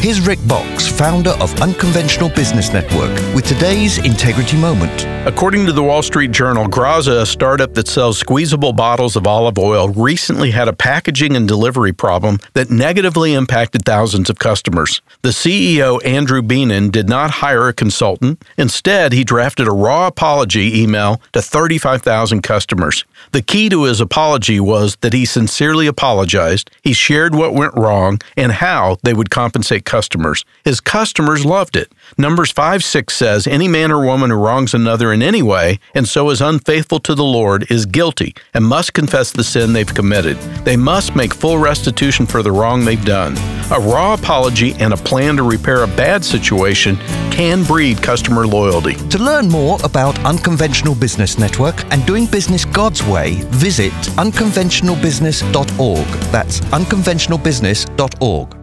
Here's Rick Boxx, founder of Unconventional Business Network, with today's Integrity Moment. According to the Wall Street Journal, Graza, a startup that sells squeezable bottles of olive oil, recently had a packaging and delivery problem that negatively impacted thousands of customers. The CEO, Andrew Benin, did not hire a consultant. Instead, he drafted a raw apology email to 35,000 customers. The key to his apology was that he sincerely apologized, he shared what went wrong, and how they would compensate customers. His customers loved it. Numbers 5 6 says, Any man or woman who wrongs another in any way, and so is unfaithful to the Lord, is guilty and must confess the sin they've committed. They must make full restitution for the wrong they've done. A raw apology and a plan to repair a bad situation can breed customer loyalty. To learn more about Unconventional Business Network and doing business God's way, visit unconventionalbusiness.org. That's unconventionalbusiness.org.